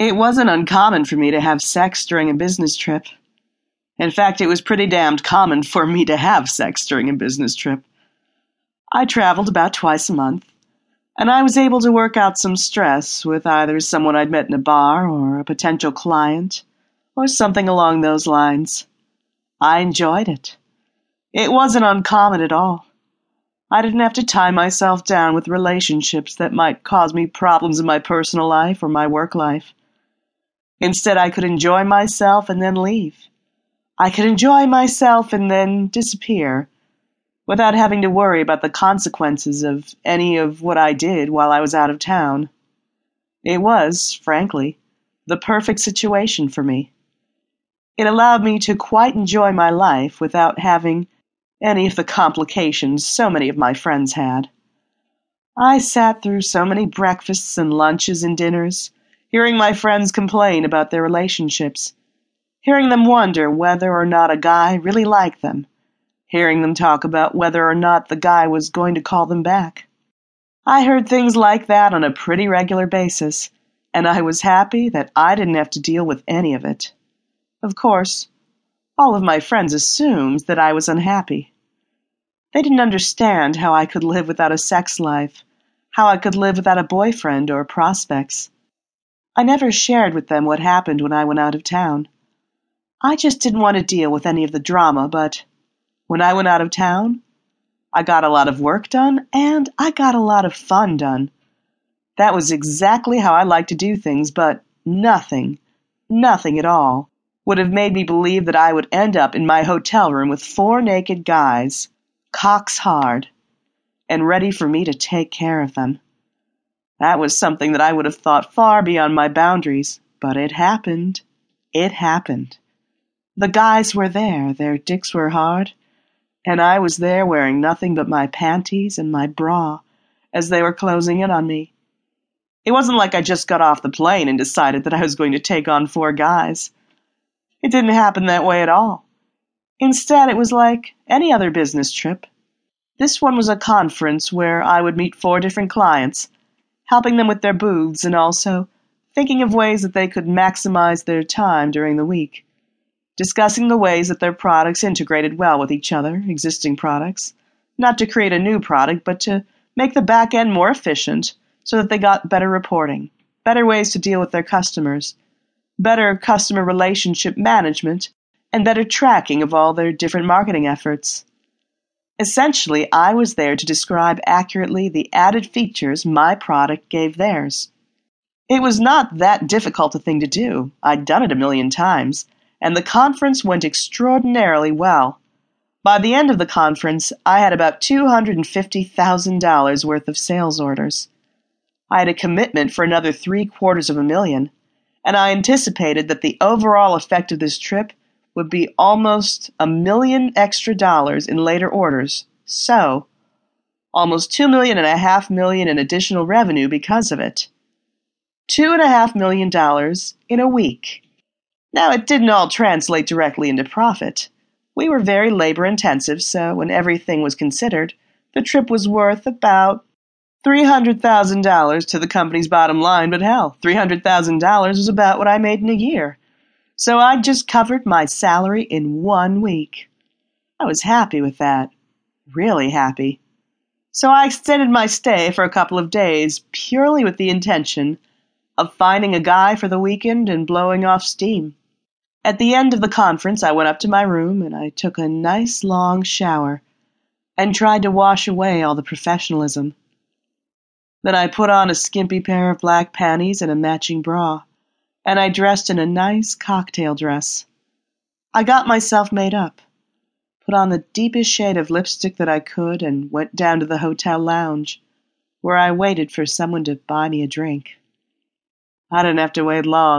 It wasn't uncommon for me to have sex during a business trip. In fact, it was pretty damned common for me to have sex during a business trip. I traveled about twice a month, and I was able to work out some stress with either someone I'd met in a bar or a potential client or something along those lines. I enjoyed it. It wasn't uncommon at all. I didn't have to tie myself down with relationships that might cause me problems in my personal life or my work life. Instead, I could enjoy myself and then leave. I could enjoy myself and then disappear without having to worry about the consequences of any of what I did while I was out of town. It was, frankly, the perfect situation for me. It allowed me to quite enjoy my life without having any of the complications so many of my friends had. I sat through so many breakfasts and lunches and dinners hearing my friends complain about their relationships, hearing them wonder whether or not a guy really liked them, hearing them talk about whether or not the guy was going to call them back. I heard things like that on a pretty regular basis, and I was happy that I didn't have to deal with any of it. Of course, all of my friends assumed that I was unhappy. They didn't understand how I could live without a sex life, how I could live without a boyfriend or prospects. I never shared with them what happened when I went out of town. I just didn't want to deal with any of the drama, but when I went out of town, I got a lot of work done and I got a lot of fun done. That was exactly how I like to do things, but nothing, nothing at all, would have made me believe that I would end up in my hotel room with four naked guys, cocks hard, and ready for me to take care of them. That was something that I would have thought far beyond my boundaries, but it happened. It happened. The guys were there, their dicks were hard, and I was there wearing nothing but my panties and my bra as they were closing in on me. It wasn't like I just got off the plane and decided that I was going to take on four guys. It didn't happen that way at all. Instead, it was like any other business trip. This one was a conference where I would meet four different clients helping them with their booths, and also thinking of ways that they could maximize their time during the week. Discussing the ways that their products integrated well with each other, existing products, not to create a new product, but to make the back end more efficient so that they got better reporting, better ways to deal with their customers, better customer relationship management, and better tracking of all their different marketing efforts. Essentially, I was there to describe accurately the added features my product gave theirs. It was not that difficult a thing to do. I'd done it a million times, and the conference went extraordinarily well. By the end of the conference, I had about $250,000 worth of sales orders. I had a commitment for another three quarters of a million, and I anticipated that the overall effect of this trip would be almost a million extra dollars in later orders, so almost two million and a half million in additional revenue because of it. Two and a half million dollars in a week. Now, it didn't all translate directly into profit. We were very labor intensive, so when everything was considered, the trip was worth about $300,000 to the company's bottom line, but hell, $300,000 was about what I made in a year. So I just covered my salary in one week. I was happy with that. Really happy. So I extended my stay for a couple of days, purely with the intention of finding a guy for the weekend and blowing off steam. At the end of the conference, I went up to my room and I took a nice long shower and tried to wash away all the professionalism. Then I put on a skimpy pair of black panties and a matching bra and I dressed in a nice cocktail dress. I got myself made up, put on the deepest shade of lipstick that I could, and went down to the hotel lounge, where I waited for someone to buy me a drink. I didn't have to wait long.